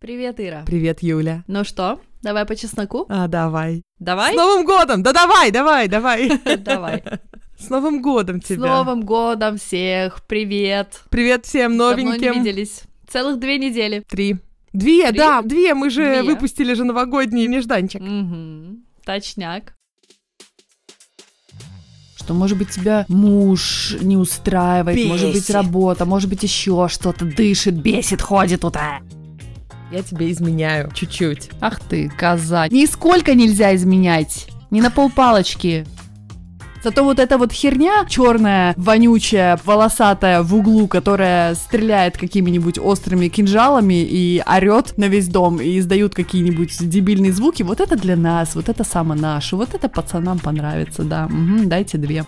Привет, Ира. Привет, Юля. Ну что, давай по чесноку? А, давай. Давай? С Новым годом! Да давай, давай, давай. Давай. С Новым годом С тебя. Новым годом всех! Привет! Привет всем Давно не новеньким. виделись. Целых две недели. Три. Две, Три? да, две. Мы же Две. выпустили же новогодний нежданчик. Точняк. Что, может быть, тебя муж не устраивает, может быть, Бесит. работа, может быть, еще что-то дышит, бесит, ходит тут. а. Я тебе изменяю чуть-чуть. Ах ты, коза. Нисколько нельзя изменять. Не на полпалочки. Зато вот эта вот херня черная, вонючая, волосатая в углу, которая стреляет какими-нибудь острыми кинжалами и орет на весь дом и издают какие-нибудь дебильные звуки, вот это для нас, вот это самое наше, вот это пацанам понравится, да. Мгм, дайте две.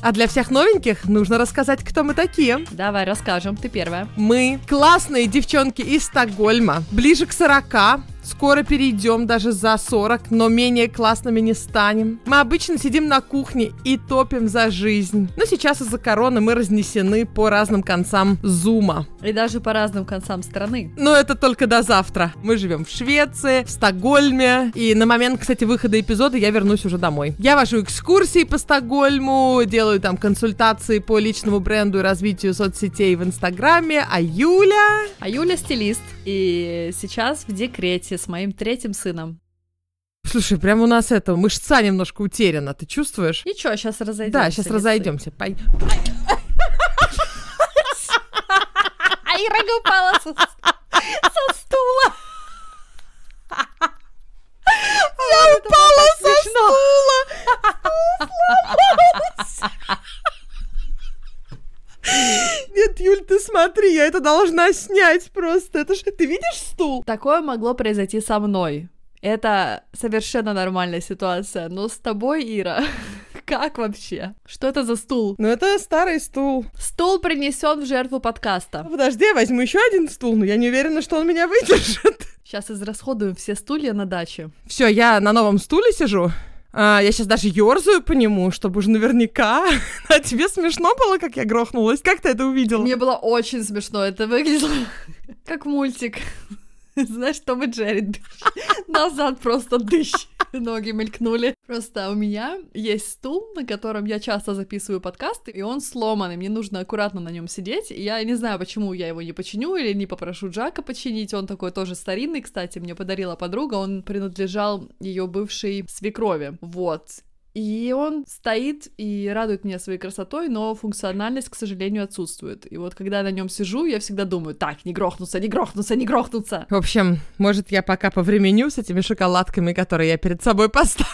А для всех новеньких нужно рассказать, кто мы такие. Давай, расскажем, ты первая. Мы классные девчонки из Стокгольма, ближе к 40, скоро перейдем даже за 40, но менее классными не станем. Мы обычно сидим на кухне и топим за жизнь. Но сейчас из-за короны мы разнесены по разным концам зума. И даже по разным концам страны. Но это только до завтра. Мы живем в Швеции, в Стокгольме. И на момент, кстати, выхода эпизода я вернусь уже домой. Я вожу экскурсии по Стокгольму, делаю там консультации по личному бренду и развитию соцсетей в Инстаграме. А Юля... А Юля стилист, и сейчас в декрете с моим третьим сыном. Слушай, прям у нас это, мышца немножко утеряна, ты чувствуешь? Ничего, сейчас разойдемся. Да, сейчас разойдемся. Пой- А Ира упала со, со стула. Я упала со стула. Нет, Юль, ты смотри, я это должна снять просто. Это ж... Ты видишь стул? Такое могло произойти со мной. Это совершенно нормальная ситуация. Но с тобой, Ира, как вообще? Что это за стул? Ну, это старый стул. Стул принесен в жертву подкаста. Подожди, я возьму еще один стул, но я не уверена, что он меня выдержит. Сейчас израсходуем все стулья на даче. Все, я на новом стуле сижу. А, я сейчас даже ерзаю по нему, чтобы уже наверняка. А тебе смешно было, как я грохнулась? Как ты это увидела? Мне было очень смешно. Это выглядело как мультик. Знаешь, Том и Джерри назад просто дыщ. Ноги мелькнули. Просто у меня есть стул, на котором я часто записываю подкасты, и он сломанный. Мне нужно аккуратно на нем сидеть. И я не знаю, почему я его не починю или не попрошу Джака починить. Он такой тоже старинный, кстати, мне подарила подруга. Он принадлежал ее бывшей свекрови. Вот. И он стоит и радует меня своей красотой, но функциональность, к сожалению, отсутствует. И вот когда я на нем сижу, я всегда думаю, так, не грохнуться, не грохнуться, не грохнуться. В общем, может, я пока повременю с этими шоколадками, которые я перед собой поставила.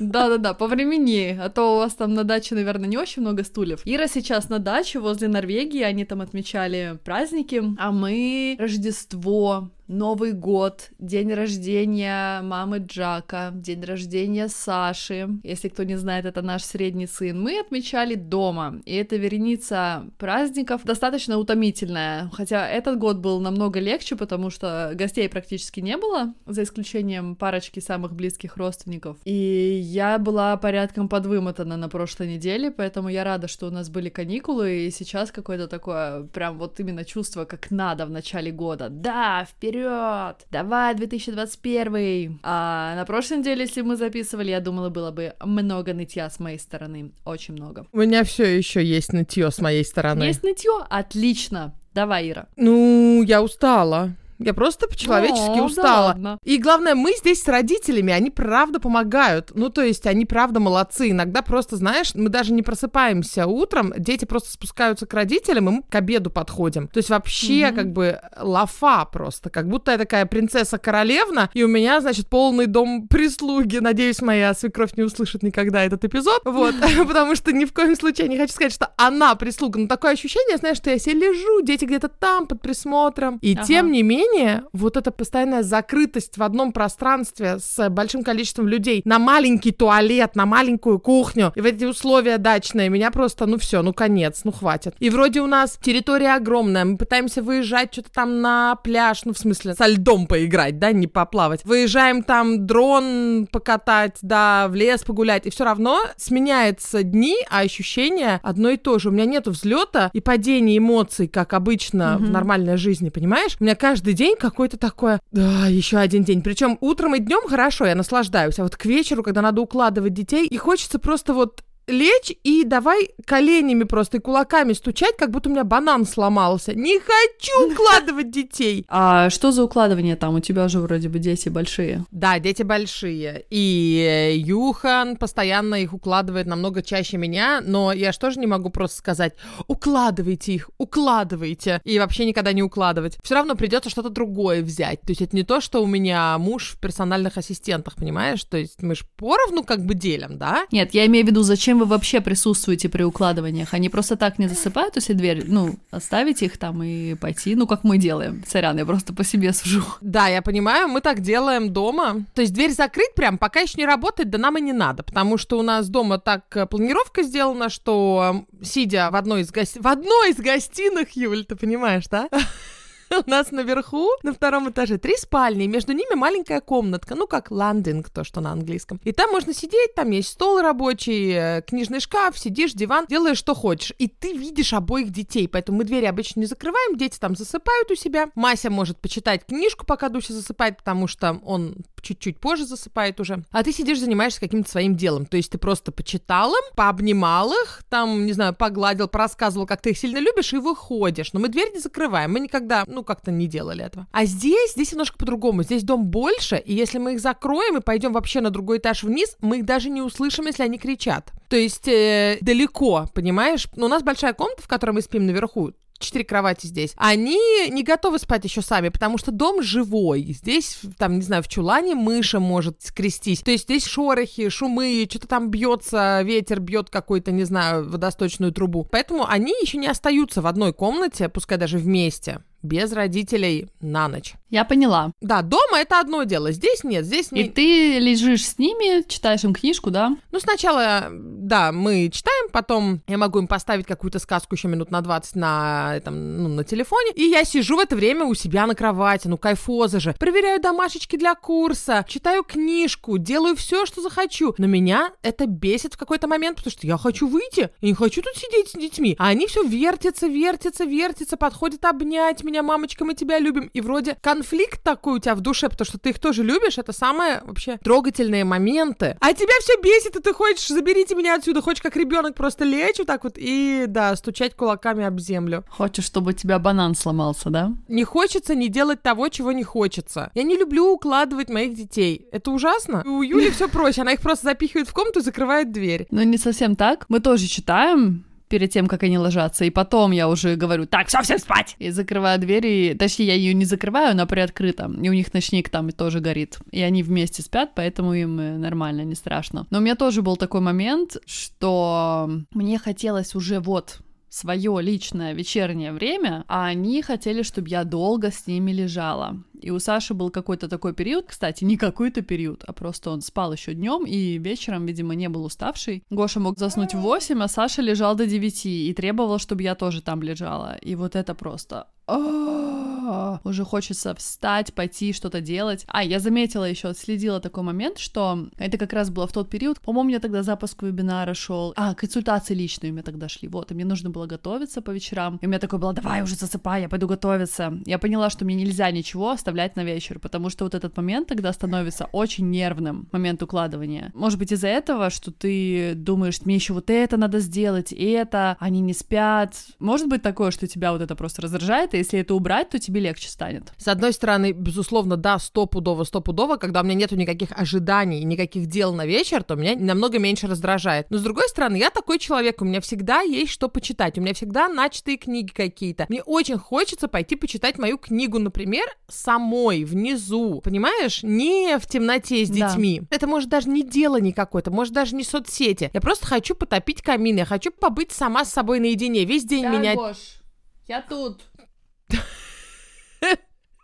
Да-да-да, по времени, а то у вас там на даче, наверное, не очень много стульев. Ира сейчас на даче возле Норвегии, они там отмечали праздники, а мы Рождество, Новый год, день рождения мамы Джака, день рождения Саши. Если кто не знает, это наш средний сын. Мы отмечали дома, и эта вереница праздников достаточно утомительная. Хотя этот год был намного легче, потому что гостей практически не было, за исключением парочки самых близких родственников. И я была порядком подвымотана на прошлой неделе, поэтому я рада, что у нас были каникулы, и сейчас какое-то такое прям вот именно чувство, как надо в начале года. Да, вперед! Давай, 2021! А на прошлой неделе, если мы записывали, я думала, было бы много нытья с моей стороны. Очень много. У меня все еще есть нытье с моей стороны. Есть нытье? Отлично! Давай, Ира. Ну, я устала. Я просто по-человечески О, да устала. ладно. И главное, мы здесь с родителями, они правда помогают. Ну, то есть, они правда молодцы. Иногда просто, знаешь, мы даже не просыпаемся утром, дети просто спускаются к родителям, и мы к обеду подходим. То есть, вообще, Мгм. как бы, лафа просто. Как будто я такая принцесса-королевна, и у меня, значит, полный дом прислуги. Надеюсь, моя свекровь не услышит никогда этот эпизод. Вот. Потому что ни в коем случае не хочу сказать, что она прислуга. Но такое ощущение, знаешь, что я себе лежу, дети где-то там под присмотром. И тем не менее, вот эта постоянная закрытость в одном пространстве с большим количеством людей на маленький туалет, на маленькую кухню, и в эти условия дачные, меня просто, ну все, ну конец, ну хватит. И вроде у нас территория огромная, мы пытаемся выезжать что-то там на пляж, ну в смысле со льдом поиграть, да, не поплавать. Выезжаем там дрон покатать, да, в лес погулять, и все равно сменяются дни, а ощущение одно и то же. У меня нету взлета и падения эмоций, как обычно в Мгм. нормальной жизни, понимаешь? У меня каждый день день какой-то такой, да, еще один день. Причем утром и днем хорошо, я наслаждаюсь, а вот к вечеру, когда надо укладывать детей, и хочется просто вот лечь и давай коленями просто и кулаками стучать, как будто у меня банан сломался. Не хочу укладывать детей. А что за укладывание там? У тебя же вроде бы дети большие. Да, дети большие. И Юхан постоянно их укладывает намного чаще меня, но я же тоже не могу просто сказать, укладывайте их, укладывайте. И вообще никогда не укладывать. Все равно придется что-то другое взять. То есть это не то, что у меня муж в персональных ассистентах, понимаешь? То есть мы же поровну как бы делим, да? Нет, я имею в виду, зачем вы вообще присутствуете при укладываниях? Они просто так не засыпают, если дверь, ну, оставить их там и пойти, ну, как мы делаем. Сорян, я просто по себе сужу. Да, я понимаю, мы так делаем дома. То есть дверь закрыть прям, пока еще не работает, да нам и не надо, потому что у нас дома так э, планировка сделана, что сидя в одной из гости... в одной из гостиных, Юль, ты понимаешь, да? У нас наверху, на втором этаже, три спальни, между ними маленькая комнатка, ну, как ландинг, то, что на английском. И там можно сидеть, там есть стол рабочий, э, книжный шкаф, сидишь, диван, делаешь, что хочешь. И ты видишь обоих детей, поэтому мы двери обычно не закрываем, дети там засыпают у себя. Мася может почитать книжку, пока Дуся засыпает, потому что он чуть-чуть позже засыпает уже. А ты сидишь, занимаешься каким-то своим делом. То есть ты просто почитал им, пообнимал их, там, не знаю, погладил, порассказывал, как ты их сильно любишь, и выходишь. Но мы дверь не закрываем. Мы никогда, ну, как-то не делали этого. А здесь, здесь немножко по-другому. Здесь дом больше, и если мы их закроем и пойдем вообще на другой этаж вниз, мы их даже не услышим, если они кричат. То есть э, далеко, понимаешь? Но у нас большая комната, в которой мы спим наверху четыре кровати здесь, они не готовы спать еще сами, потому что дом живой. Здесь, там, не знаю, в чулане мыша может скрестись. То есть здесь шорохи, шумы, что-то там бьется, ветер бьет какой-то, не знаю, водосточную трубу. Поэтому они еще не остаются в одной комнате, пускай даже вместе без родителей на ночь. Я поняла. Да, дома это одно дело, здесь нет, здесь не... И ты лежишь с ними, читаешь им книжку, да? Ну, сначала, да, мы читаем, потом я могу им поставить какую-то сказку еще минут на 20 на, там, ну, на телефоне, и я сижу в это время у себя на кровати, ну, кайфоза же, проверяю домашечки для курса, читаю книжку, делаю все, что захочу, но меня это бесит в какой-то момент, потому что я хочу выйти, я не хочу тут сидеть с детьми, а они все вертятся, вертятся, вертятся, подходят обнять меня, мамочка, мы тебя любим, и вроде конфликт такой у тебя в душе, потому что ты их тоже любишь, это самые вообще трогательные моменты. А тебя все бесит, и ты хочешь, заберите меня отсюда, хочешь как ребенок просто лечь вот так вот и, да, стучать кулаками об землю. Хочешь, чтобы у тебя банан сломался, да? Не хочется не делать того, чего не хочется. Я не люблю укладывать моих детей. Это ужасно. У Юли все проще, она их просто запихивает в комнату и закрывает дверь. Ну, не совсем так. Мы тоже читаем, перед тем, как они ложатся, и потом я уже говорю, так, все, всем спать! И закрываю дверь, и, точнее, я ее не закрываю, она приоткрыта, и у них ночник там тоже горит, и они вместе спят, поэтому им э, нормально, не страшно. Но у меня тоже был такой момент, что мне хотелось уже вот свое личное вечернее время, а они хотели, чтобы я долго с ними лежала. И у Саши был какой-то такой период, кстати, не какой-то период, а просто он спал еще днем и вечером, видимо, не был уставший. Гоша мог заснуть в 8, а Саша лежал до 9 и требовал, чтобы я тоже там лежала. И вот это просто уже хочется встать, пойти, что-то делать. А, я заметила еще, отследила такой момент, что это как раз было в тот период, по-моему, у меня тогда запуск вебинара шел, а, консультации личные у меня тогда шли, вот, и мне нужно было готовиться по вечерам, и у меня такое было, давай уже засыпай, я пойду готовиться. Я поняла, что мне нельзя ничего оставлять на вечер, потому что вот этот момент тогда становится очень нервным, момент укладывания. Может быть, из-за этого, что ты думаешь, мне еще вот это надо сделать, и это, они не спят. Может быть такое, что тебя вот это просто раздражает, и если это убрать, то тебе легче станет. С одной стороны, безусловно, да, стопудово, стопудово, когда у меня нету никаких ожиданий, никаких дел на вечер, то меня намного меньше раздражает. Но с другой стороны, я такой человек, у меня всегда есть что почитать, у меня всегда начатые книги какие-то. Мне очень хочется пойти почитать мою книгу, например, самой, внизу, понимаешь? Не в темноте с детьми. Да. Это может даже не дело никакое, это может даже не соцсети. Я просто хочу потопить камин, я хочу побыть сама с собой наедине, весь день да, меня... Гош, я тут.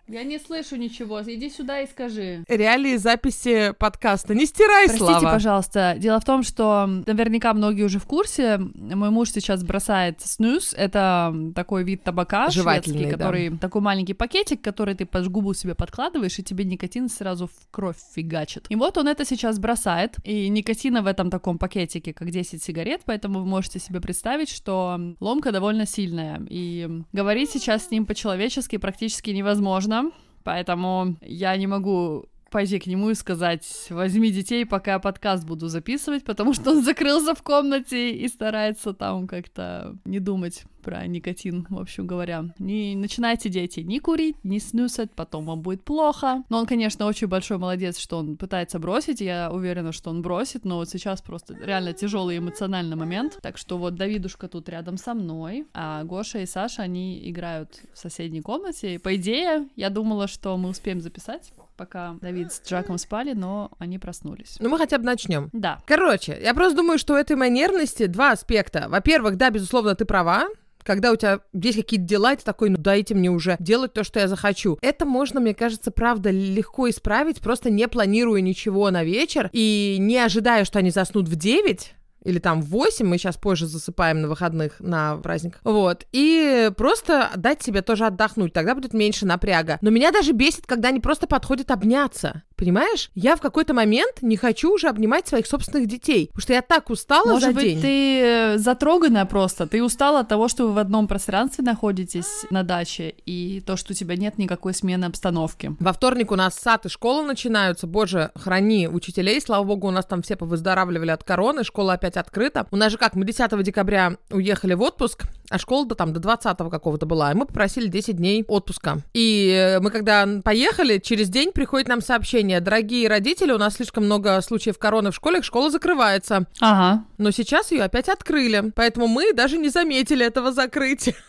Я не слышу ничего. Иди сюда и скажи. Реалии записи подкаста. Не стирай Простите, слова. Простите, пожалуйста. Дело в том, что наверняка многие уже в курсе. Мой муж сейчас бросает снюс. Это такой вид табака шведский, да. который такой маленький пакетик, который ты под губу себе подкладываешь, и тебе никотин сразу в кровь фигачит. И вот он это сейчас бросает. И никотина в этом таком пакетике, как 10 сигарет, поэтому вы можете себе представить, что ломка довольно сильная. И говорить сейчас с ним по-человечески практически невозможно. Поэтому я не могу пойти к нему и сказать, возьми детей, пока я подкаст буду записывать, потому что он закрылся в комнате и старается там как-то не думать про никотин, в общем говоря. Не начинайте, дети, не курить, не снюсать, потом вам будет плохо. Но он, конечно, очень большой молодец, что он пытается бросить, я уверена, что он бросит, но вот сейчас просто реально тяжелый эмоциональный момент. Так что вот Давидушка тут рядом со мной, а Гоша и Саша, они играют в соседней комнате. И, по идее, я думала, что мы успеем записать пока Давид с Джаком спали, но они проснулись. Ну, мы хотя бы начнем. Да. Короче, я просто думаю, что у этой моей нервности два аспекта. Во-первых, да, безусловно, ты права, когда у тебя есть какие-то дела, и ты такой, ну дайте мне уже делать то, что я захочу. Это можно, мне кажется, правда, легко исправить, просто не планируя ничего на вечер и не ожидая, что они заснут в 9, или там в 8, мы сейчас позже засыпаем на выходных, на праздник. Вот. И просто дать себе тоже отдохнуть, тогда будет меньше напряга. Но меня даже бесит, когда они просто подходят обняться. Понимаешь? Я в какой-то момент не хочу уже обнимать своих собственных детей, потому что я так устала Может за быть, день. ты э, затроганная просто. Ты устала от того, что вы в одном пространстве находитесь на даче, и то, что у тебя нет никакой смены обстановки. Во вторник у нас сад и школа начинаются. Боже, храни учителей. Слава богу, у нас там все повыздоравливали от короны. Школа опять открыта. У нас же как, мы 10 декабря уехали в отпуск, а школа до там до 20 какого-то была. И мы попросили 10 дней отпуска. И э, мы когда поехали, через день приходит нам сообщение. Дорогие родители, у нас слишком много случаев короны в школе, школа закрывается. Ага. Но сейчас ее опять открыли. Поэтому мы даже не заметили этого закрытия.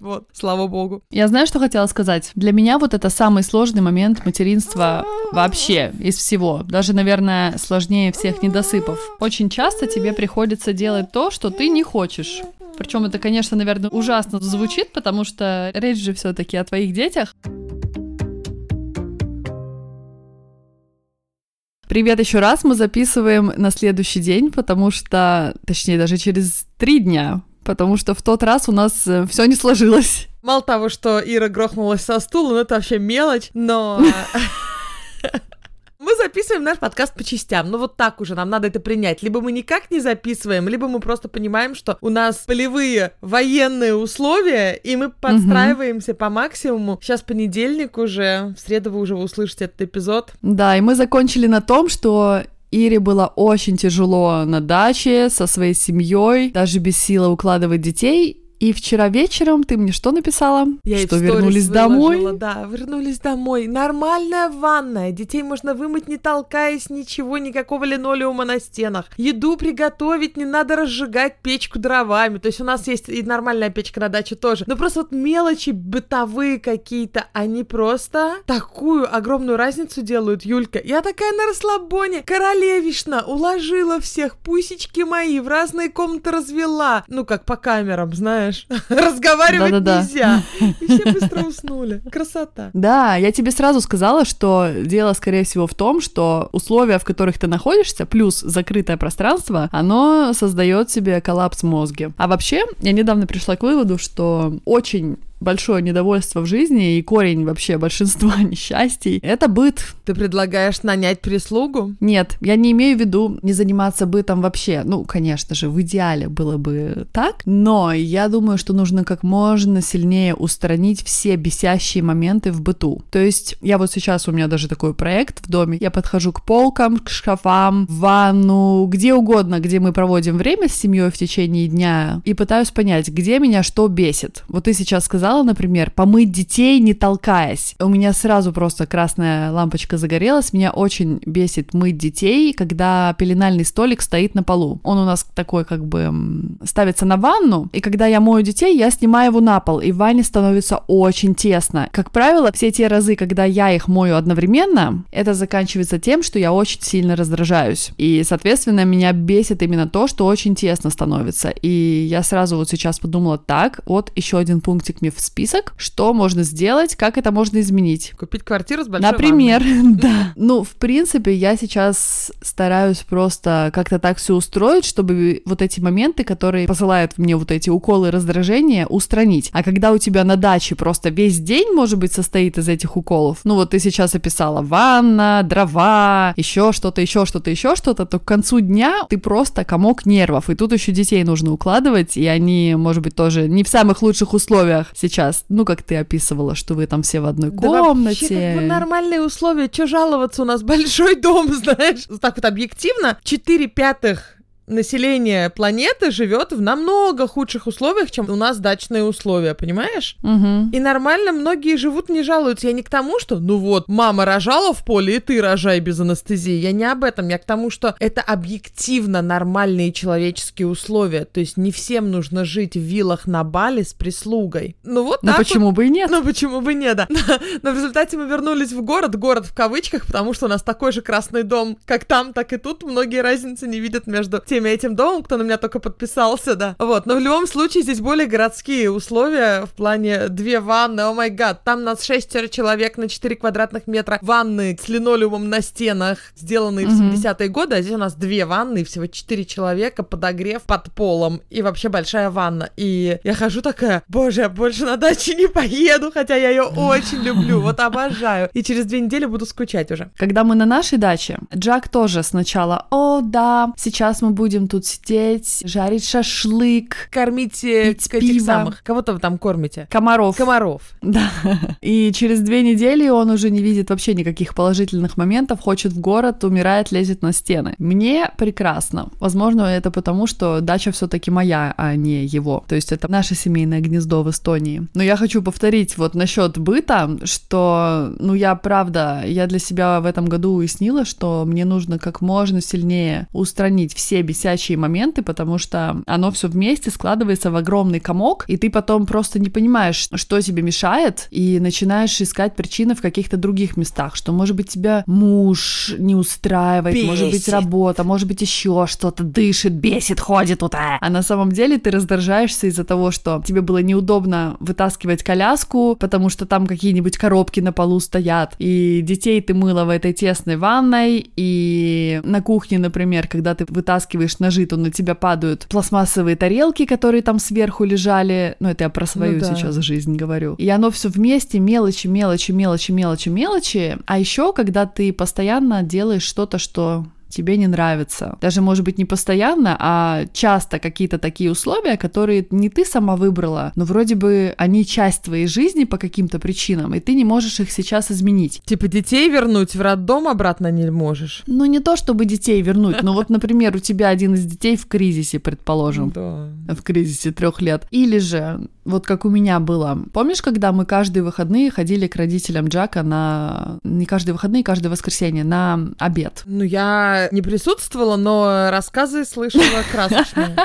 Вот, слава богу. Я знаю, что хотела сказать. Для меня вот это самый сложный момент материнства вообще из всего. Даже, наверное, сложнее всех недосыпов. Очень часто тебе приходится делать то, что ты не хочешь. Причем это, конечно, наверное, ужасно звучит, потому что речь же все-таки о твоих детях. Привет еще раз, мы записываем на следующий день, потому что, точнее, даже через три дня, потому что в тот раз у нас все не сложилось. Мало того, что Ира грохнулась со стула, ну это вообще мелочь, но... Мы записываем наш подкаст по частям. Ну вот так уже нам надо это принять. Либо мы никак не записываем, либо мы просто понимаем, что у нас полевые военные условия, и мы подстраиваемся по максимуму. Сейчас понедельник уже, в среду вы уже услышите этот эпизод. Да, и мы закончили на том, что Ире было очень тяжело на даче со своей семьей, даже без силы укладывать детей, и вчера вечером ты мне что написала? Я что вернулись выложила, домой? Да, вернулись домой. Нормальная ванная. Детей можно вымыть, не толкаясь, ничего, никакого линолеума на стенах. Еду приготовить, не надо разжигать печку дровами. То есть у нас есть и нормальная печка на даче тоже. Но просто вот мелочи бытовые какие-то, они просто такую огромную разницу делают, Юлька. Я такая на расслабоне. Королевишна уложила всех, пусечки мои в разные комнаты развела. Ну, как по камерам, знаешь. Разговаривать Да-да-да. нельзя. И все быстро уснули. Красота. Да, я тебе сразу сказала, что дело, скорее всего, в том, что условия, в которых ты находишься, плюс закрытое пространство, оно создает себе коллапс в мозге. А вообще, я недавно пришла к выводу, что очень большое недовольство в жизни и корень вообще большинства несчастий — это быт. Ты предлагаешь нанять прислугу? Нет, я не имею в виду не заниматься бытом вообще. Ну, конечно же, в идеале было бы так, но я думаю, что нужно как можно сильнее устранить все бесящие моменты в быту. То есть я вот сейчас, у меня даже такой проект в доме, я подхожу к полкам, к шкафам, в ванну, где угодно, где мы проводим время с семьей в течение дня, и пытаюсь понять, где меня что бесит. Вот ты сейчас сказала, например, помыть детей, не толкаясь. У меня сразу просто красная лампочка загорелась. Меня очень бесит мыть детей, когда пеленальный столик стоит на полу. Он у нас такой как бы ставится на ванну, и когда я мою детей, я снимаю его на пол, и в ванне становится очень тесно. Как правило, все те разы, когда я их мою одновременно, это заканчивается тем, что я очень сильно раздражаюсь. И, соответственно, меня бесит именно то, что очень тесно становится. И я сразу вот сейчас подумала, так, вот еще один пунктик мне в список, что можно сделать, как это можно изменить. Купить квартиру с большой Например, да. Ну, в принципе, я сейчас стараюсь просто как-то так все устроить, чтобы вот эти моменты, которые посылают мне вот эти уколы раздражения, устранить. А когда у тебя на даче просто весь день, может быть, состоит из этих уколов, ну вот ты сейчас описала ванна, дрова, еще что-то, еще что-то, еще что-то, то к концу дня ты просто комок нервов. И тут еще детей нужно укладывать, и они, может быть, тоже не в самых лучших условиях сейчас сейчас, ну, как ты описывала, что вы там все в одной Да комнате. вообще, как бы нормальные условия, что жаловаться, у нас большой дом, знаешь. Так вот объективно, 4 пятых население планеты живет в намного худших условиях, чем у нас дачные условия, понимаешь? Мгм. И нормально многие живут, не жалуются. Я не к тому, что, ну вот, мама рожала в поле, и ты рожай без анестезии. Я не об этом. Я к тому, что это объективно нормальные человеческие условия. То есть не всем нужно жить в виллах на Бали с прислугой. Ну вот Ну так вот. почему бы и нет? Ну почему бы не, да. Но в результате мы вернулись в город, город в кавычках, потому что у нас такой же красный дом, как там, так и тут. Многие разницы не видят между тем и этим домом, кто на меня только подписался, да. Вот, но в любом случае здесь более городские условия в плане две ванны, о май гад, там нас шестеро человек на 4 квадратных метра, ванны с линолеумом на стенах, сделанные в Мгм. 70-е годы, а здесь у нас две ванны, всего 4 человека, подогрев под полом, и вообще большая ванна. И я хожу такая, боже, я больше на даче не поеду, хотя я ее очень люблю, вот обожаю. И через две недели буду скучать уже. Когда мы на нашей даче, Джак тоже сначала, о, да, сейчас мы будем тут сидеть, жарить шашлык, Кормите Пить этих пиво. самых, кого-то вы там кормите. комаров. Комаров. Да. И через две недели он уже не видит вообще никаких положительных моментов, хочет в город, умирает, лезет на стены. Мне прекрасно. Возможно, это потому, что дача все-таки моя, а не его. То есть это наше семейное гнездо в Эстонии. Но я хочу повторить вот насчет быта, что, ну, я правда, я для себя в этом году уяснила, что мне нужно как можно сильнее устранить все бесячие моменты, потому что оно все вместе складывается в огромный комок, и ты потом просто не понимаешь, что тебе мешает, и начинаешь искать причины в каких-то других местах, что, может быть, тебя муж не устраивает, может быть, Бесит. работа, может быть, еще что-то дышит, бесит, ходит вот. а. А на самом деле ты раздражаешься из-за того, что тебе было неудобно вытаскивать коляску, потому что там какие-нибудь коробки на полу стоят, и детей ты мыла в этой тесной ванной, и на кухне, например, когда ты вытаскиваешь ножи, то на тебя падают пластмассовые тарелки, которые там сверху лежали, ну это я про свою да. сейчас жизнь говорю. И оно все вместе, мелочи, мелочи, мелочи, мелочи, мелочи, а еще когда ты постоянно делаешь что-то, что тебе не нравится. Даже, может быть, не постоянно, а часто какие-то такие условия, которые не ты сама выбрала, но вроде бы они часть твоей жизни по каким-то причинам, и ты не можешь их сейчас изменить. Типа детей вернуть в роддом обратно не можешь. Ну, не то, чтобы детей вернуть, но вот, например, у тебя один из детей в кризисе, предположим, Да. в кризисе трех лет. Или же, вот как у меня было. Помнишь, когда мы каждые выходные ходили к родителям Джака на... Не каждые выходные, каждое воскресенье на обед. Ну, я не присутствовала, но рассказы слышала красочные.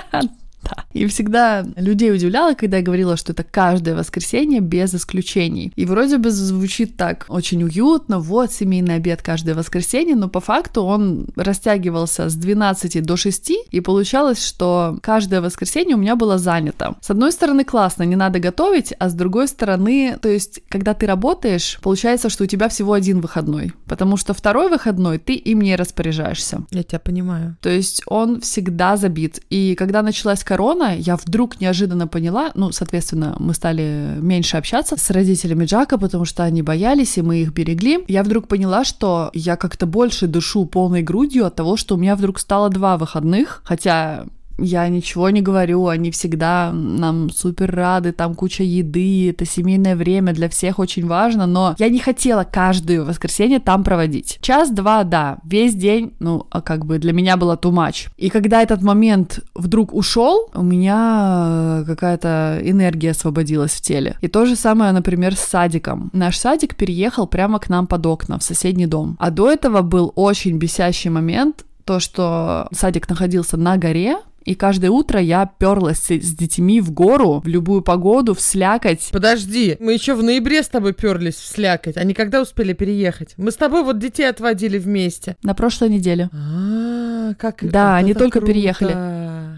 Да. И всегда людей удивляло, когда я говорила, что это каждое воскресенье без исключений. И вроде бы звучит так очень уютно, вот семейный обед каждое воскресенье, но по факту он растягивался с 12 до 6, и получалось, что каждое воскресенье у меня было занято. С одной стороны, классно, не надо готовить, а с другой стороны, то есть, когда ты работаешь, получается, что у тебя всего один выходной, потому что второй выходной ты им не распоряжаешься. Я тебя понимаю. То есть он всегда забит. И когда началась корона, я вдруг неожиданно поняла, ну, соответственно, мы стали меньше общаться с родителями Джака, потому что они боялись, и мы их берегли. Я вдруг поняла, что я как-то больше дышу полной грудью от того, что у меня вдруг стало два выходных, хотя я ничего не говорю, они всегда нам супер рады, там куча еды, это семейное время, для всех очень важно, но я не хотела каждое воскресенье там проводить. Час-два, да, весь день, ну, а как бы для меня было too much. И когда этот момент вдруг ушел, у меня какая-то энергия освободилась в теле. И то же самое, например, с садиком. Наш садик переехал прямо к нам под окна, в соседний дом. А до этого был очень бесящий момент, то, что садик находился на горе, и каждое утро я перлась с, с детьми в гору, в любую погоду, в слякоть. Подожди, мы еще в ноябре с тобой перлись в слякоть. Они когда успели переехать? Мы с тобой вот детей отводили вместе. На прошлой неделе. А, как Да, они только переехали.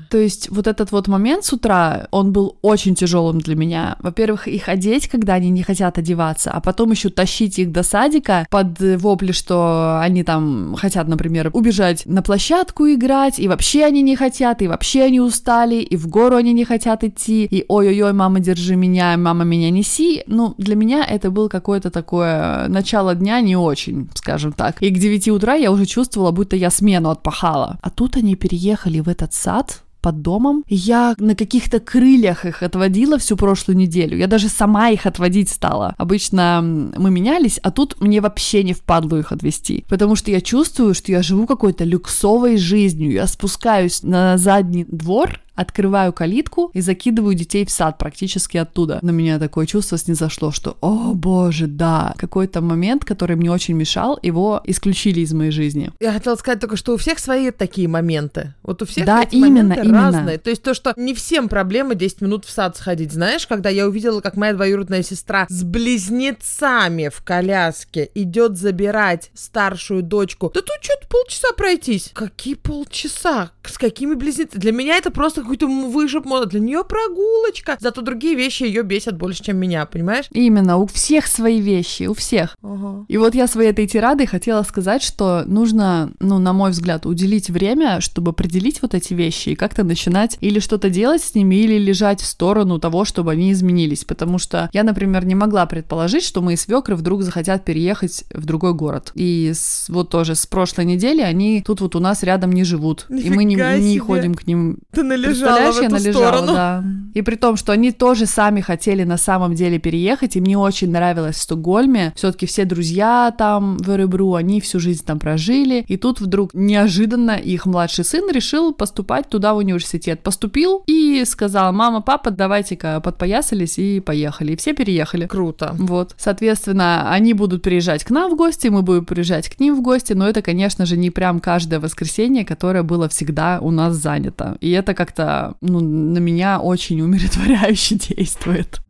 То есть вот этот вот момент с утра, он был очень тяжелым для меня. Во-первых, их одеть, когда они не хотят одеваться, а потом еще тащить их до садика под вопли, что они там хотят, например, убежать на площадку играть, и вообще они не хотят, и вообще они устали, и в гору они не хотят идти, и ой-ой-ой, мама, держи меня, мама, меня неси. Ну, для меня это был какое-то такое начало дня не очень, скажем так. И к 9 утра я уже чувствовала, будто я смену отпахала. А тут они переехали в этот сад, под домом. Я на каких-то крыльях их отводила всю прошлую неделю. Я даже сама их отводить стала. Обычно мы менялись, а тут мне вообще не впадло их отвести. Потому что я чувствую, что я живу какой-то люксовой жизнью. Я спускаюсь на задний двор, открываю калитку и закидываю детей в сад практически оттуда. На меня такое чувство снизошло, что, о боже, да, какой-то момент, который мне очень мешал, его исключили из моей жизни. Я хотела сказать только, что у всех свои такие моменты. Вот у всех да, эти именно, моменты именно. разные. То есть то, что не всем проблема 10 минут в сад сходить. Знаешь, когда я увидела, как моя двоюродная сестра с близнецами в коляске идет забирать старшую дочку, да тут что-то полчаса пройтись. Какие полчаса? С какими близнецами? Для меня это просто какой-то выжип мода. Для нее прогулочка. Зато другие вещи ее бесят больше, чем меня, понимаешь? Именно, у всех свои вещи, у всех. Ага. И вот я своей этой тирадой хотела сказать, что нужно, ну, на мой взгляд, уделить время, чтобы определить вот эти вещи и как-то начинать или что-то делать с ними, или лежать в сторону того, чтобы они изменились. Потому что я, например, не могла предположить, что мои свекры вдруг захотят переехать в другой город. И с, вот тоже с прошлой недели они тут вот у нас рядом не живут. и мы не, Нифига не себе. ходим к ним Ты належала Представляешь, в я належала, сторону. да. И при том, что они тоже сами хотели на самом деле переехать, и мне очень нравилось в Стокгольме. Все-таки все друзья там в Эребру, они всю жизнь там прожили. И тут вдруг неожиданно их младший сын решил поступать туда в университет. Поступил и сказал, мама, папа, давайте-ка подпоясались и поехали. И все переехали. Круто. Вот, соответственно, они будут приезжать к нам в гости, мы будем приезжать к ним в гости, но это, конечно же, не прям каждое воскресенье, которое было всегда у нас занято. И это как-то, ну, на меня очень умиротворяюще действует.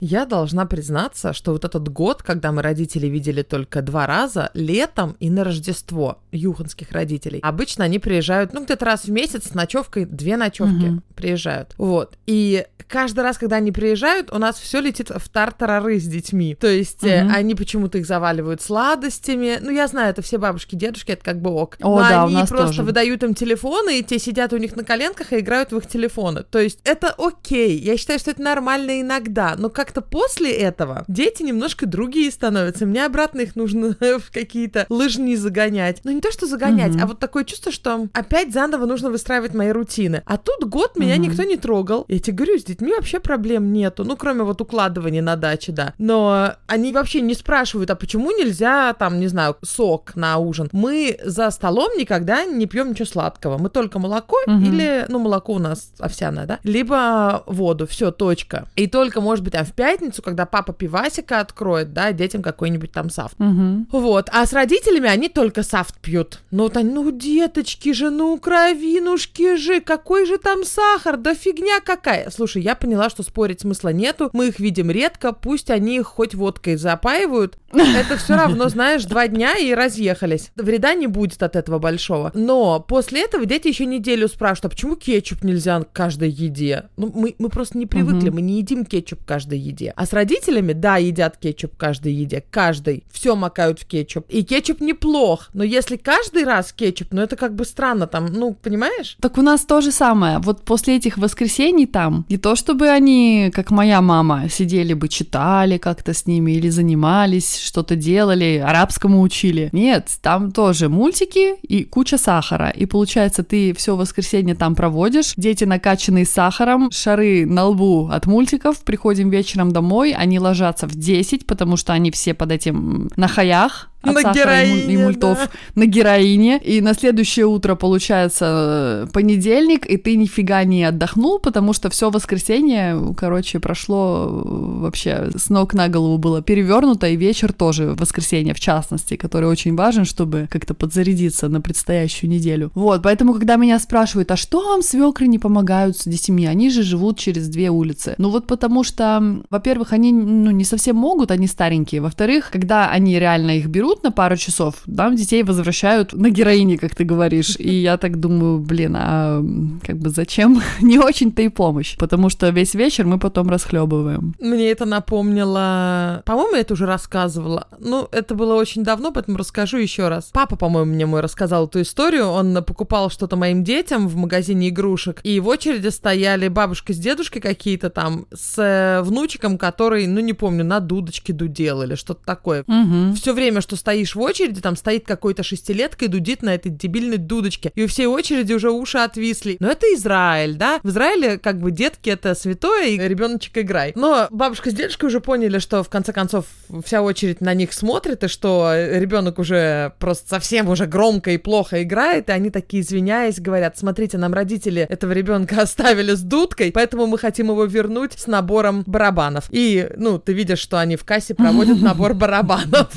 Я должна признаться, что вот этот год, когда мы родители видели только два раза, летом и на Рождество юханских родителей, обычно они приезжают, ну, где-то раз в месяц с ночевкой, две ночевки Мгм. приезжают. Вот. И каждый раз, когда они приезжают, у нас все летит в тартарары с детьми. То есть Мгм. они почему-то их заваливают сладостями. Ну, я знаю, это все бабушки, дедушки, это как бы ок. О, Но да, у они нас просто тоже. выдают им телефоны, и те сидят у них на коленках и играют в их телефоны. То есть это окей. Я считаю, что это нормально иногда. Но как-то после этого дети немножко другие становятся. Мне обратно их нужно в какие-то лыжни загонять. Ну, не то, что загонять, Мгм. а вот такое чувство, что опять заново нужно выстраивать мои рутины. А тут год меня Мгм. никто не трогал. Я тебе говорю, с детьми вообще проблем нету. Ну, кроме вот укладывания на даче, да. Но они вообще не спрашивают, а почему нельзя, там, не знаю, сок на ужин. Мы за столом никогда не пьем ничего сладкого. Мы только молоко Мгм. или, ну, молоко у нас овсяное, да, либо воду, все, точка. И только, может быть, там в пятницу, когда папа пивасика откроет, да, детям какой-нибудь там сафт. Мгм. Вот, а с родителями они только сафт пьют. Ну, вот они, ну, деточки же, ну, кровинушки же, какой же там сахар, да фигня какая. Слушай, я поняла, что спорить смысла нету, мы их видим редко, пусть они их хоть водкой запаивают, это все равно, знаешь, два дня и разъехались. Вреда не будет от этого большого. Но после этого дети еще неделю спрашивают, а почему кетчуп нельзя к каждой еде? Ну, мы, мы просто не привыкли, Мгм. мы не едим кетчуп каждой еде. А с родителями, да, едят кетчуп каждой еде, каждый. Все макают в кетчуп. И кетчуп неплох, но если каждый раз кетчуп, ну это как бы странно там, ну, понимаешь? Так у нас то же самое. Вот после этих воскресений там, не то чтобы они, как моя мама, сидели бы, читали как-то с ними или занимались, что-то делали, арабскому учили. Нет, там тоже мультики и куча сахара. И получается, ты все воскресенье там проводишь, дети накачанные сахаром, шары на лбу от мультиков, приходим вечером домой, они ложатся в 10, потому что они все под этим на хаях, от На сахара и, муль- и героине, мультов да. на героине, и на следующее утро получается э, понедельник, и ты нифига не отдохнул, потому что все воскресенье, короче, прошло э, вообще с ног на голову было перевернуто, и вечер тоже воскресенье, в частности, который очень важен, чтобы как-то подзарядиться на предстоящую неделю. Вот, поэтому, когда меня спрашивают, а что вам свекры не помогают с детьми? Они же живут через две улицы. Ну вот потому что, во-первых, они ну, не совсем могут, они старенькие. Во-вторых, когда они реально их берут на пару часов, там детей возвращают на героине, как ты говоришь. И я так думаю, блин, а как бы зачем? Не очень-то и помощь, потому что весь вечер мы потом расхлебываем. Мне это напомнило... По-моему, я это уже рассказывала. Ну, это было очень давно, поэтому расскажу еще раз. Папа, по-моему, мне мой рассказал эту историю. Он покупал что-то моим детям в магазине игрушек, и в очереди стояли бабушка с дедушкой какие-то там с э, внучиком, который, ну, не помню, на дудочке дудел или что-то такое. Мгм. Все время, что стоишь в очереди, там стоит какой-то шестилетка и дудит на этой дебильной дудочке. И у всей очереди уже уши отвисли. Но это Израиль, да? В Израиле как бы детки это святое, и ребеночек играй. Но бабушка с дедушкой уже поняли, что в конце концов вся очередь на них смотрит, и что ребенок уже просто совсем уже громко и плохо играет, и они такие, извиняясь, говорят, смотрите, нам родители этого ребенка оставили с дудкой, поэтому мы хотим его вернуть с набором барабанов. И, ну, ты видишь, что они в кассе проводят набор барабанов.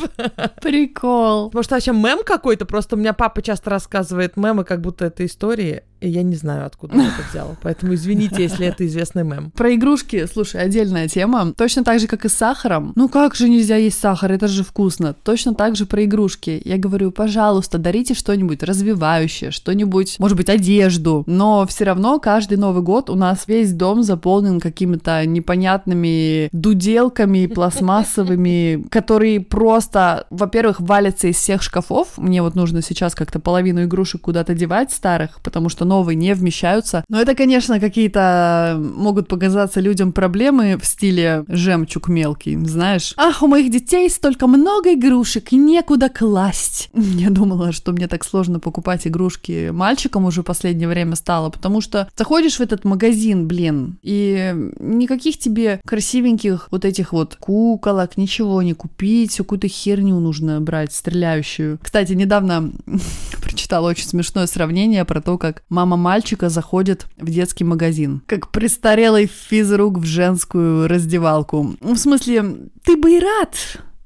Прикол. Может, вообще мем какой-то? Просто у меня папа часто рассказывает мемы, как будто это истории. Я не знаю, откуда он это взял. Поэтому извините, если это известный мем. Про игрушки, слушай, отдельная тема. Точно так же, как и с сахаром. Ну как же нельзя есть сахар? Это же вкусно. Точно так же про игрушки. Я говорю, пожалуйста, дарите что-нибудь развивающее, что-нибудь, может быть, одежду. Но все равно каждый Новый год у нас весь дом заполнен какими-то непонятными дуделками пластмассовыми, которые просто, во-первых, валятся из всех шкафов. Мне вот нужно сейчас как-то половину игрушек куда-то девать старых, потому что новые не вмещаются. Но это, конечно, какие-то могут показаться людям проблемы в стиле жемчуг мелкий, знаешь. Ах, у моих детей столько много игрушек, и некуда класть. Я думала, что мне так сложно покупать игрушки мальчикам уже в последнее время стало, потому что заходишь в этот магазин, блин, и никаких тебе красивеньких вот этих вот куколок, ничего не купить, всю какую-то херню нужно брать, стреляющую. Кстати, недавно прочитала очень смешное сравнение про то, как мама мама мальчика заходит в детский магазин. Как престарелый физрук в женскую раздевалку. В смысле, ты бы и рад,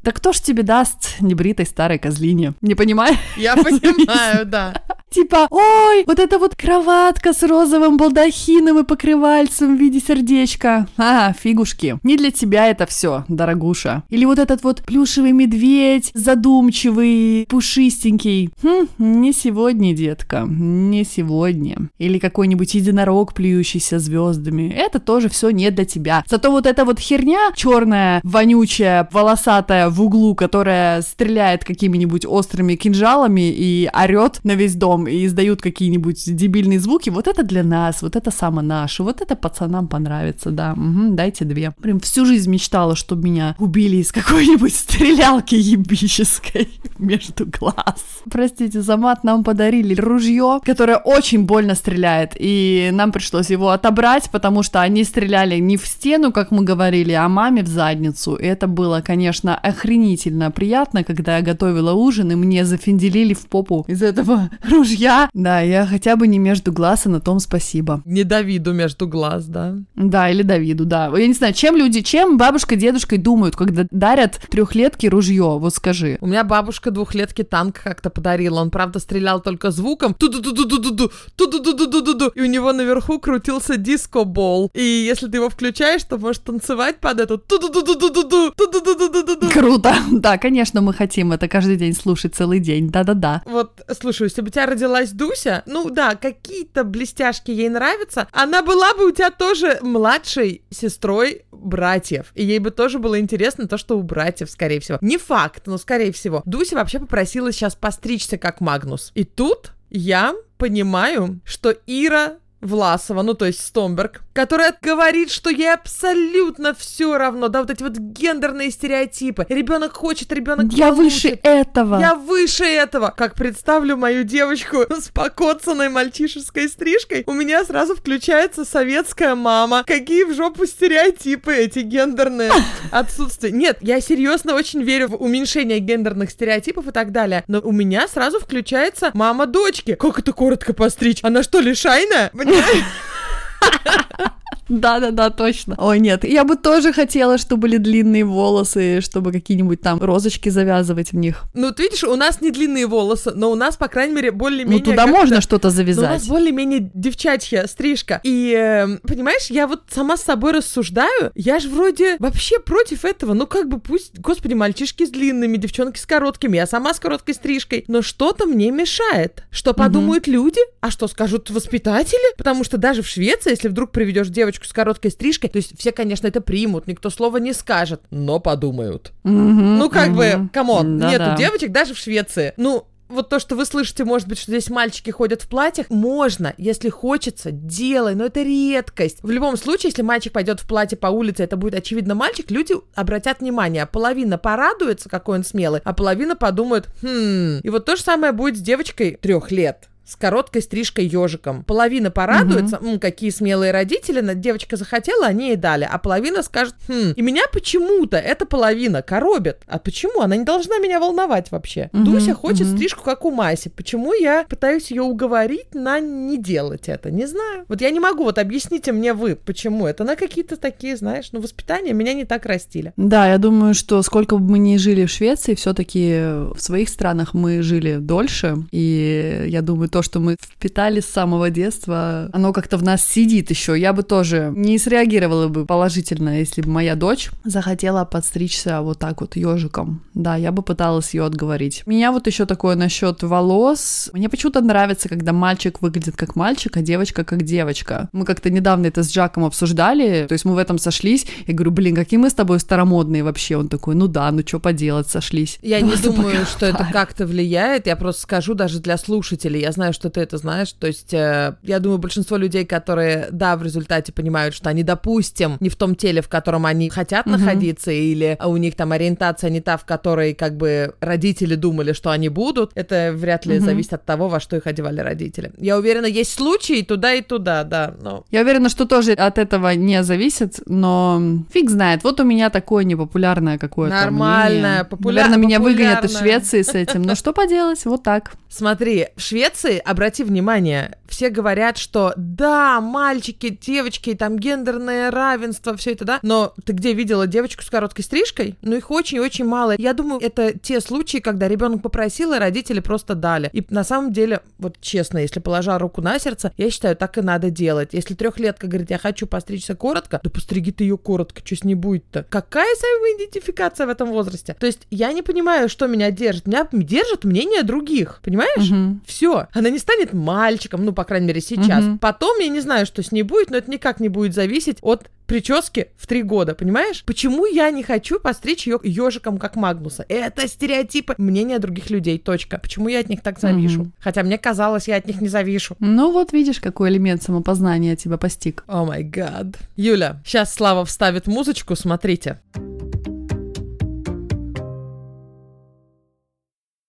да кто ж тебе даст небритой старой козлине? Не понимаю? Я понимаю, да. Типа, ой, вот эта вот кроватка с розовым балдахином и покрывальцем в виде сердечка. А, фигушки. Не для тебя это все, дорогуша. Или вот этот вот плюшевый медведь, задумчивый, пушистенький. Хм, не сегодня, детка, не сегодня. Или какой-нибудь единорог, плюющийся звездами. Это тоже все не для тебя. Зато вот эта вот херня черная, вонючая, волосатая в углу, которая стреляет какими-нибудь острыми кинжалами и орет на весь дом, и издают какие-нибудь дебильные звуки, вот это для нас, вот это само наше, вот это пацанам понравится, да, угу, дайте две. Прям всю жизнь мечтала, чтобы меня убили из какой-нибудь стрелялки ебической между глаз. Простите, за мат нам подарили ружье, которое очень больно стреляет, и нам пришлось его отобрать, потому что они стреляли не в стену, как мы говорили, а маме в задницу. И это было, конечно, охренительно приятно, когда я готовила ужин, и мне зафинделили в попу из этого ружья. Да, я хотя бы не между глаз, и на том спасибо. Не Давиду между глаз, да? Да, или Давиду, да. Я не знаю, чем люди, чем бабушка, дедушка думают, когда дарят трехлетки ружье, вот скажи. У меня бабушка двухлетки танк как-то подарила. Он, правда, стрелял только звуком. Ту-ду-ду-ду-ду-ду, ту-ду-ду-ду-ду-ду. И у него наверху крутился диско-бол. И если ты его включаешь, то можешь танцевать под эту ту-ду-ду-ду-ду-ду, ту-ду-ду-ду-ду-ду. Круто. Да, конечно, мы хотим это каждый день слушать целый день. Да-да-да. Вот, слушай, если бы у тебя родилась Дуся, ну да, какие-то блестяшки ей нравятся, она была бы у тебя тоже младшей сестрой братьев. И ей бы тоже было интересно то, что у братьев, скорее всего. Не факт, но скорее всего. Дуся вообще попросила сейчас постричься как Магнус. И тут я понимаю, что Ира Власова, ну то есть Стомберг, которая говорит, что ей абсолютно все равно, да, вот эти вот гендерные стереотипы. Ребенок хочет, ребенок Я выше этого. Я выше этого. Как представлю мою девочку с покоцанной мальчишеской стрижкой, у меня сразу включается советская мама. Какие в жопу стереотипы эти гендерные отсутствия. Нет, я серьезно очень верю в уменьшение гендерных стереотипов и так далее. Но у меня сразу включается мама дочки. Как это коротко постричь? Она что, лишайная? again. Да-да-да, точно. Ой, нет, я бы тоже хотела, чтобы были длинные волосы, чтобы какие-нибудь там розочки завязывать в них. Ну, ты видишь, у нас не длинные волосы, но у нас, по крайней мере, более-менее... Ну, туда можно что-то завязать. Ну, у нас более-менее девчачья стрижка. И, э, понимаешь, я вот сама с собой рассуждаю, я же вроде вообще против этого. Ну, как бы пусть, господи, мальчишки с длинными, девчонки с короткими, я сама с короткой стрижкой. Но что-то мне мешает. Что подумают угу. люди? А что скажут воспитатели? Потому что даже в Швеции, если вдруг приведешь девочку девочку с короткой стрижкой, то есть все, конечно, это примут, никто слова не скажет, но подумают. Mm-hmm, ну, как mm-hmm. бы, come on, да, нету да. девочек даже в Швеции. Ну, вот то, что вы слышите, может быть, что здесь мальчики ходят в платьях, можно, если хочется, делай, но это редкость. В любом случае, если мальчик пойдет в платье по улице, это будет очевидно мальчик, люди обратят внимание, а половина порадуется, какой он смелый, а половина подумает, хм. И вот то же самое будет с девочкой трех лет с короткой стрижкой ежиком. Половина порадуется, угу. какие смелые родители, девочка захотела, они ей дали, а половина скажет, хм, и меня почему-то эта половина коробит. А почему? Она не должна меня волновать вообще. Угу, Дуся хочет угу. стрижку, как у Маси. Почему я пытаюсь ее уговорить на не делать это? Не знаю. Вот я не могу, вот объясните мне вы, почему. Это на какие-то такие, знаешь, ну, воспитания меня не так растили. Да, я думаю, что сколько бы мы ни жили в Швеции, все-таки в своих странах мы жили дольше, и я думаю, то, что мы впитали с самого детства, оно как-то в нас сидит еще. Я бы тоже не среагировала бы положительно, если бы моя дочь захотела подстричься вот так вот ежиком. Да, я бы пыталась ее отговорить. Меня вот еще такое насчет волос. Мне почему-то нравится, когда мальчик выглядит как мальчик, а девочка как девочка. Мы как-то недавно это с Джаком обсуждали, то есть мы в этом сошлись. Я говорю, блин, какие мы с тобой старомодные вообще. Он такой, ну да, ну что поделать, сошлись. Я не думаю, что это как-то влияет. Я просто скажу даже для слушателей. Я знаю, знаю, что ты это знаешь. То есть, э, я думаю, большинство людей, которые, да, в результате понимают, что они, допустим, не в том теле, в котором они хотят угу. находиться, или у них там ориентация не та, в которой как бы родители думали, что они будут, это вряд ли угу. зависит от того, во что их одевали родители. Я уверена, есть случаи туда и туда, да. Но... Я уверена, что тоже от этого не зависит, но фиг знает. Вот у меня такое непопулярное какое-то Нормальное, популярное. Наверное, меня выгонят из Швеции с этим. Но что поделать, вот так. Смотри, в Швеции обрати внимание, все говорят, что да, мальчики, девочки, там гендерное равенство, все это, да, но ты где видела девочку с короткой стрижкой? Ну, их очень-очень мало. Я думаю, это те случаи, когда ребенок попросил, и родители просто дали. И на самом деле, вот честно, если положа руку на сердце, я считаю, так и надо делать. Если трехлетка говорит, я хочу постричься коротко, да постриги ты ее коротко, что с ней будет-то? Какая самоидентификация в этом возрасте? То есть я не понимаю, что меня держит. Меня держит мнение других, понимаешь? Угу. Все. Она не станет мальчиком, ну, по крайней мере, сейчас. Угу. Потом я не знаю, что с ней будет, но это никак не будет зависеть от прически в три года, понимаешь? Почему я не хочу постричь ее ежиком, как Магнуса? Это стереотипы мнения других людей, точка. Почему я от них так завишу? mm Хотя мне казалось, я от них не завишу. Ну вот видишь, какой элемент самопознания тебя постиг. О май гад. Юля, сейчас Слава вставит музычку, смотрите.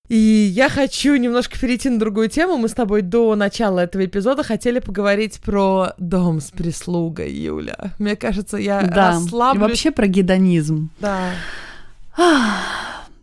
И я хочу немножко перейти на другую тему. Мы с тобой до начала этого эпизода хотели поговорить про дом с прислугой, Юля. Мне кажется, я да. расслаблюсь. И вообще про гедонизм. Да.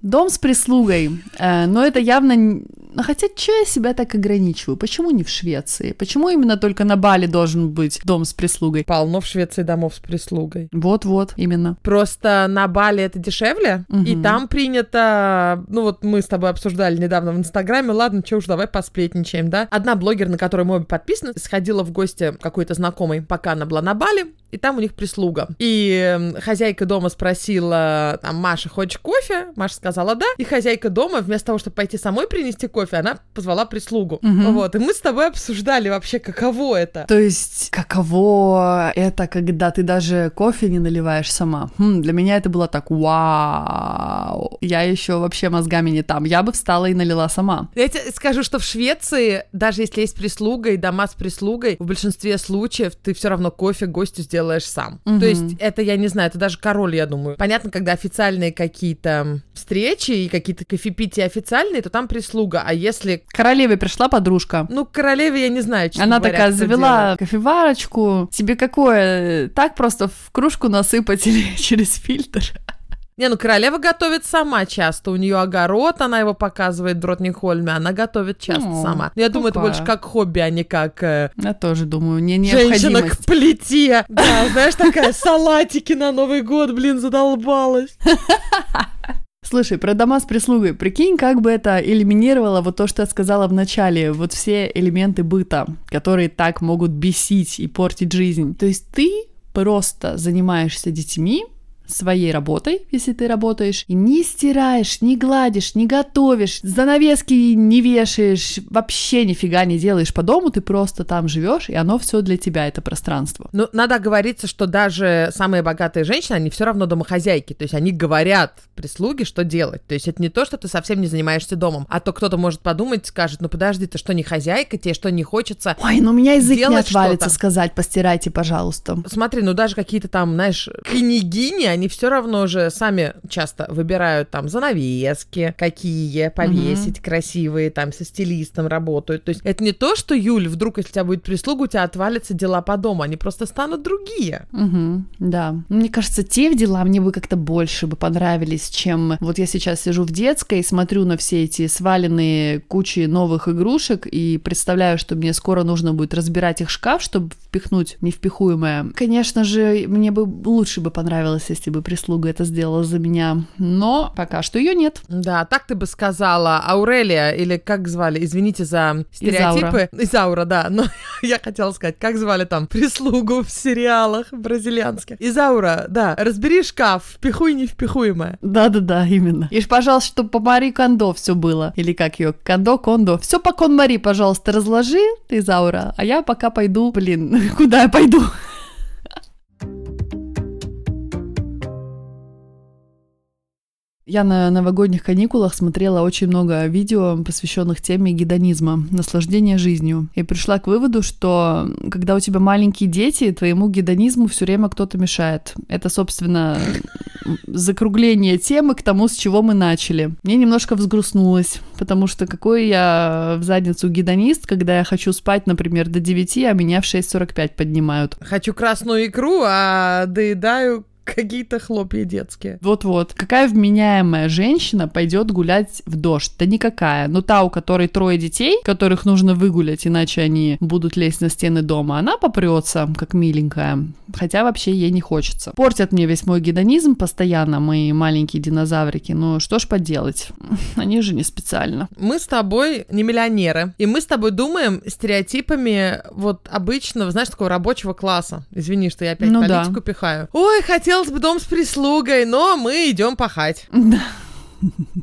Дом с прислугой. Э, но это явно но хотя, что я себя так ограничиваю? Почему не в Швеции? Почему именно только на Бали должен быть дом с прислугой? Полно в Швеции домов с прислугой. Вот-вот, именно. Просто на Бали это дешевле, угу. и там принято, ну вот мы с тобой обсуждали недавно в Инстаграме, ладно, что уж, давай посплетничаем, да? Одна блогер, на которую мы обе подписаны, сходила в гости какой-то знакомой, пока она была на Бали, и там у них прислуга. И хозяйка дома спросила, там, Маша, хочешь кофе? Маша сказала да. И хозяйка дома, вместо того, чтобы пойти самой принести кофе, кофе, она позвала прислугу. Угу. Вот, и мы с тобой обсуждали вообще, каково это. То есть, каково это, когда ты даже кофе не наливаешь сама? Хм, для меня это было так, вау, я еще вообще мозгами не там. Я бы встала и налила сама. Я тебе скажу, что в Швеции, даже если есть прислуга и дома с прислугой, в большинстве случаев ты все равно кофе гостю сделаешь сам. Угу. То есть, это, я не знаю, это даже король, я думаю. Понятно, когда официальные какие-то встречи и какие-то кофепития официальные, то там прислуга, а если... Королеве пришла подружка. Ну, к королеве я не знаю, что Она говоря, такая завела делать. кофеварочку. Тебе какое? Так просто в кружку насыпать или через фильтр? Не, ну королева готовит сама часто. У нее огород, она его показывает в Дротнихольме, она готовит часто О, сама. Но я думаю, это больше как хобби, а не как... Э, я тоже думаю, не. Женщина к плите. Да, знаешь, такая салатики на Новый год, блин, задолбалась. Слушай, про дома с прислугой. Прикинь, как бы это элиминировало вот то, что я сказала в начале, вот все элементы быта, которые так могут бесить и портить жизнь. То есть ты просто занимаешься детьми, своей работой, если ты работаешь, и не стираешь, не гладишь, не готовишь, занавески не вешаешь, вообще нифига не делаешь по дому, ты просто там живешь, и оно все для тебя, это пространство. Ну, надо говориться, что даже самые богатые женщины, они все равно домохозяйки, то есть они говорят прислуге, что делать. То есть это не то, что ты совсем не занимаешься домом, а то кто-то может подумать, скажет, ну подожди, ты что, не хозяйка, тебе что, не хочется Ой, ну у меня язык не отвалится сказать, постирайте, пожалуйста. Смотри, ну даже какие-то там, знаешь, княгини, они все равно же сами часто выбирают там занавески, какие повесить, угу. красивые, там со стилистом работают. То есть это не то, что, Юль, вдруг, если у тебя будет прислуга, у тебя отвалятся дела по дому, они просто станут другие. Угу, да. Мне кажется, те дела мне бы как-то больше бы понравились, чем вот я сейчас сижу в детской и смотрю на все эти сваленные кучи новых игрушек и представляю, что мне скоро нужно будет разбирать их шкаф, чтобы впихнуть невпихуемое. Конечно же, мне бы лучше бы понравилось, если бы прислуга это сделала за меня, но пока что ее нет. Да, так ты бы сказала Аурелия, или как звали, извините за стереотипы. Изаура, Изаура да, но я хотела сказать, как звали там прислугу в сериалах бразильянских. Изаура, да, разбери шкаф, впихуй невпихуемое. Да-да-да, именно. И, пожалуйста, чтобы по Мари Кондо все было. Или как ее, Кондо, Кондо. Все по Кон Мари, пожалуйста, разложи, Изаура, а я пока пойду, блин, куда я пойду? Я на новогодних каникулах смотрела очень много видео, посвященных теме гедонизма, наслаждения жизнью. И пришла к выводу, что когда у тебя маленькие дети, твоему гедонизму все время кто-то мешает. Это, собственно, закругление темы к тому, с чего мы начали. Мне немножко взгрустнулось, потому что какой я в задницу гедонист, когда я хочу спать, например, до 9, а меня в 6.45 поднимают. Хочу красную икру, а доедаю какие-то хлопья детские. Вот-вот. Какая вменяемая женщина пойдет гулять в дождь? Да никакая. Но та, у которой трое детей, которых нужно выгулять, иначе они будут лезть на стены дома, она попрется, как миленькая. Хотя вообще ей не хочется. Портят мне весь мой гедонизм постоянно, мои маленькие динозаврики. Ну что ж поделать? Они же не специально. Мы с тобой не миллионеры. И мы с тобой думаем стереотипами вот обычного, знаешь, такого рабочего класса. Извини, что я опять ну политику да. пихаю. Ой, хотел хотелось бы дом с прислугой, но мы идем пахать. Да.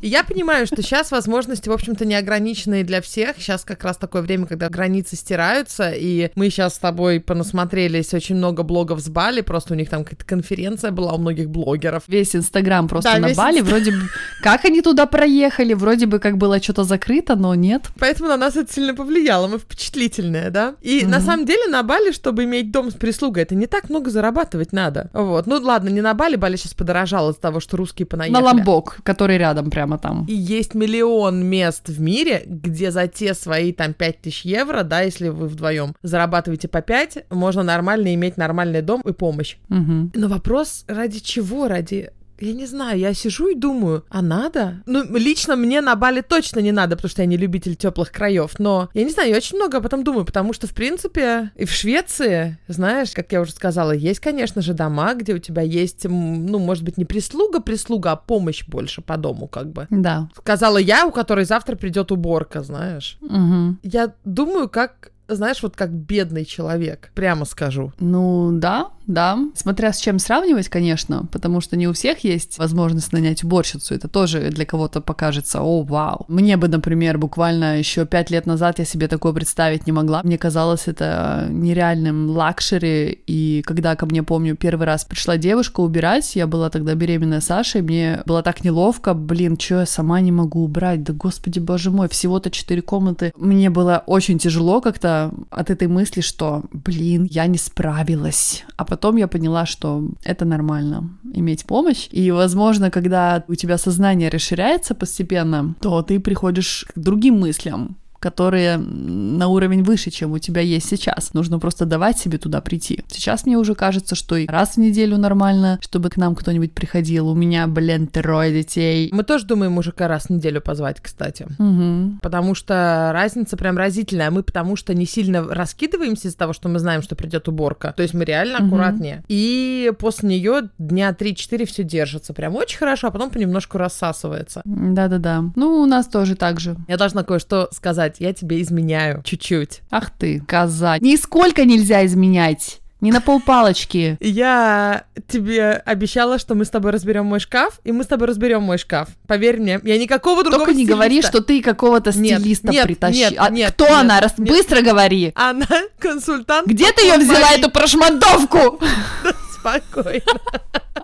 И я понимаю, что сейчас возможности, в общем-то, не ограниченные для всех. Сейчас как раз такое время, когда границы стираются, и мы сейчас с тобой понасмотрелись очень много блогов с Бали, просто у них там какая-то конференция была у многих блогеров. Весь Инстаграм просто да, на Бали, инст... вроде бы... Как они туда проехали? Вроде бы как было что-то закрыто, но нет. Поэтому на нас это сильно повлияло, мы впечатлительные, да? И mm на самом деле на Бали, чтобы иметь дом с прислугой, это не так много зарабатывать надо. Вот. Ну ладно, не на Бали, Бали сейчас подорожал из-за того, что русские понаехали. На Ламбок, который рядом прямо там. И есть миллион мест в мире, где за те свои там 5000 евро, да, если вы вдвоем зарабатываете по 5, можно нормально иметь нормальный дом и помощь. Угу. Но вопрос, ради чего? Ради я не знаю, я сижу и думаю, а надо? Ну, лично мне на Бали точно не надо, потому что я не любитель теплых краев, но я не знаю, я очень много об этом думаю, потому что, в принципе, и в Швеции, знаешь, как я уже сказала, есть, конечно же, дома, где у тебя есть, ну, может быть, не прислуга-прислуга, а помощь больше по дому, как бы. Да. Сказала я, у которой завтра придет уборка, знаешь. Угу. Я думаю, как знаешь, вот как бедный человек, прямо скажу. Ну да, да. Смотря с чем сравнивать, конечно, потому что не у всех есть возможность нанять уборщицу. Это тоже для кого-то покажется, о, вау. Мне бы, например, буквально еще пять лет назад я себе такое представить не могла. Мне казалось это нереальным luxury. И когда ко мне, помню, первый раз пришла девушка убирать, я была тогда беременная Сашей, мне было так неловко, блин, что я сама не могу убрать, да господи, боже мой, всего-то четыре комнаты. Мне было очень тяжело как-то от этой мысли, что, блин, я не справилась. А потом я поняла, что это нормально, иметь помощь. И, возможно, когда у тебя сознание расширяется постепенно, то ты приходишь к другим мыслям, которые на уровень выше, чем у тебя есть сейчас. Нужно просто давать себе туда прийти. Сейчас мне уже кажется, что и раз в неделю нормально, чтобы к нам кто-нибудь приходил. У меня, блин, трое детей. Мы тоже думаем мужика раз в неделю позвать, кстати. Угу. Потому что разница прям разительная. Мы потому что не сильно раскидываемся из-за того, что мы знаем, что придет уборка. То есть мы реально угу. аккуратнее. И после нее дня 3-4 все держится. Прям очень хорошо, а потом понемножку рассасывается. Да-да-да. Ну, у нас тоже так же. Я должна кое-что сказать сказать, я тебе изменяю чуть-чуть. Ах ты, коза. Нисколько нельзя изменять. Не на полпалочки. Я тебе обещала, что мы с тобой разберем мой шкаф, и мы с тобой разберем мой шкаф. Поверь мне, я никакого другого Только не стилиста. говори, что ты какого-то стилиста нет, притащил. нет, А нет, кто нет, она? Раз... нет. Быстро говори. Она консультант. Где ты ее взяла, эту прошмандовку? Спокойно.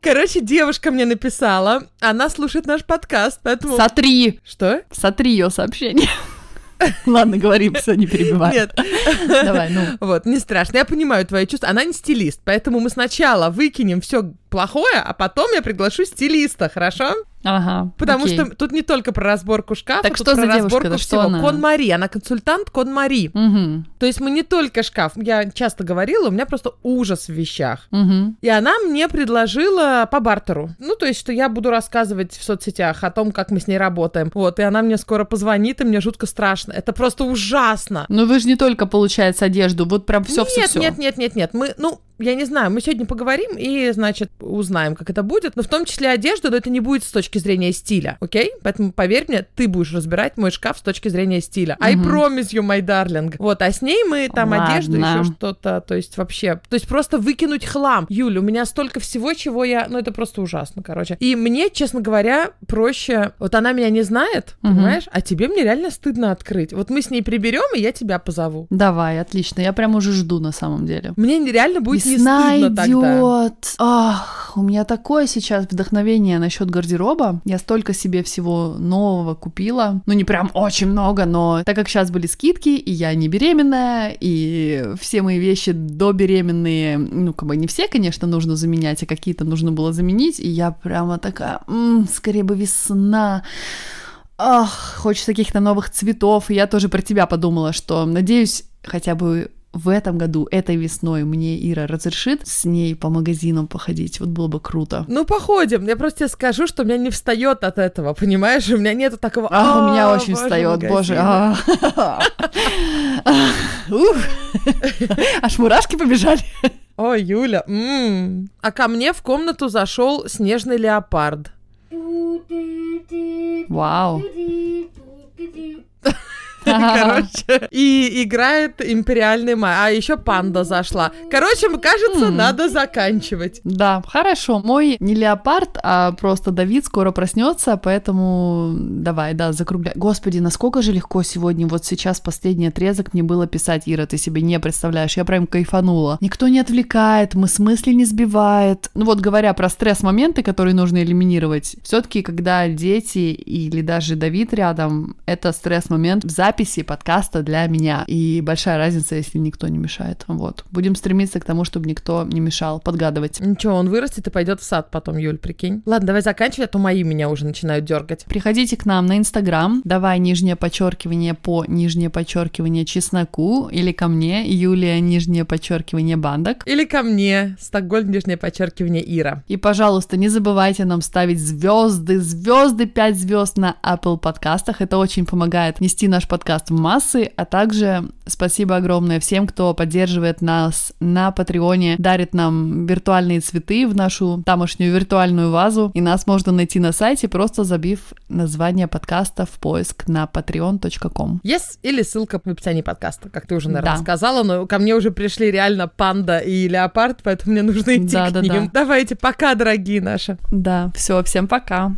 Короче, девушка мне написала, она слушает наш подкаст, поэтому... Сотри. Что? Сотри ее сообщение. Ладно, говори, все, не перебивай. Нет. Давай, ну. Вот, не страшно, я понимаю твои чувства. Она не стилист, поэтому мы сначала выкинем все плохое, а потом я приглашу стилиста, хорошо? Ага. Потому окей. что тут не только про разборку шкафа, Так тут что про за разборку что всего. она? Кон Мари, она консультант Кон Мари. Мгм, То есть мы не только шкаф, я часто говорила, у меня просто ужас в вещах. мгм. И она мне предложила по бартеру. Ну, то есть, что я буду рассказывать в соцсетях о том, как мы с ней работаем. Вот, и она мне скоро позвонит, и мне жутко страшно. Это просто ужасно. Ну вы же не только, получается, одежду, вот прям все, все, нет, нет, нет, нет, нет. Мы, ну, я не знаю, мы сегодня поговорим и, значит, узнаем, как это будет. Но в том числе одежду, но это не будет с точки зрения стиля, окей? Поэтому, поверь мне, ты будешь разбирать мой шкаф с точки зрения стиля. I Мгм. promise you, my darling. Вот, а с ней мы там одежду, Ладно. еще что-то, то есть вообще... То есть просто выкинуть хлам. Юля, у меня столько всего, чего я... Ну, это просто ужасно, короче. И мне, честно говоря, проще... Вот она меня не знает, Мгм. понимаешь? А тебе мне реально стыдно открыть. Вот мы с ней приберем, и я тебя позову. Давай, отлично. Я прям уже жду на самом деле. Мне нереально будет не стыдно тогда. Ах, у меня такое сейчас вдохновение насчет гардероба. Я столько себе всего нового купила. Ну, не прям очень много, но так как сейчас были скидки, и я не беременная, и все мои вещи добеременные, ну, как бы не все, конечно, нужно заменять, а какие-то нужно было заменить, и я прямо такая, «М, скорее бы весна. Ах, хочется каких-то новых цветов. И я тоже про тебя подумала, что надеюсь, хотя бы в этом году, этой весной мне Ира разрешит с ней по магазинам походить. Вот было бы круто. Ну, походим. Я просто тебе скажу, что у меня не встает от этого, понимаешь? У меня нету такого... А, у меня очень боже, встает, боже. магазины». а. Ух. Аж мурашки побежали. Ой, Юля. А ко мне в комнату зашел снежный леопард. Вау. Короче, и играет империальный май. А еще панда зашла. Короче, мне кажется, надо заканчивать. Да, хорошо. Мой не леопард, а просто Давид скоро проснется, поэтому давай, да, закругляй. Господи, насколько же легко сегодня, вот сейчас последний отрезок мне было писать, Ира, ты себе не представляешь, я прям кайфанула. Никто не отвлекает, мы смысле не сбивает. Ну вот говоря про стресс-моменты, которые нужно элиминировать, все-таки когда дети или даже Давид рядом, это стресс-момент в записи подкаста для меня. И большая разница, если никто не мешает. Вот. Будем стремиться к тому, чтобы никто не мешал подгадывать. Ничего, он вырастет и пойдет в сад потом, Юль, прикинь. Ладно, давай заканчивать, а то мои меня уже начинают дергать. Приходите к нам на Инстаграм, давай нижнее подчеркивание по нижнее подчеркивание чесноку или ко мне, Юлия нижнее подчеркивание бандок. Или ко мне, Стокгольм, нижнее подчеркивание Ира. И, пожалуйста, не забывайте нам ставить звезды, звезды, 5 звезд на Apple подкастах. Это очень помогает нести наш подкаст в массы. А также спасибо огромное всем, кто поддерживает нас на Патреоне, дарит нам виртуальные цветы в нашу тамошнюю виртуальную вазу. И нас можно найти на сайте, просто забив название подкаста в поиск на patreon.com. Yes, или ссылка в описании подкаста, как ты уже, наверное, Да. сказала, но ко мне уже пришли реально панда и леопард, поэтому мне нужно идти Да, к да, ним. да. Давайте, пока, дорогие наши. Да, все, всем пока.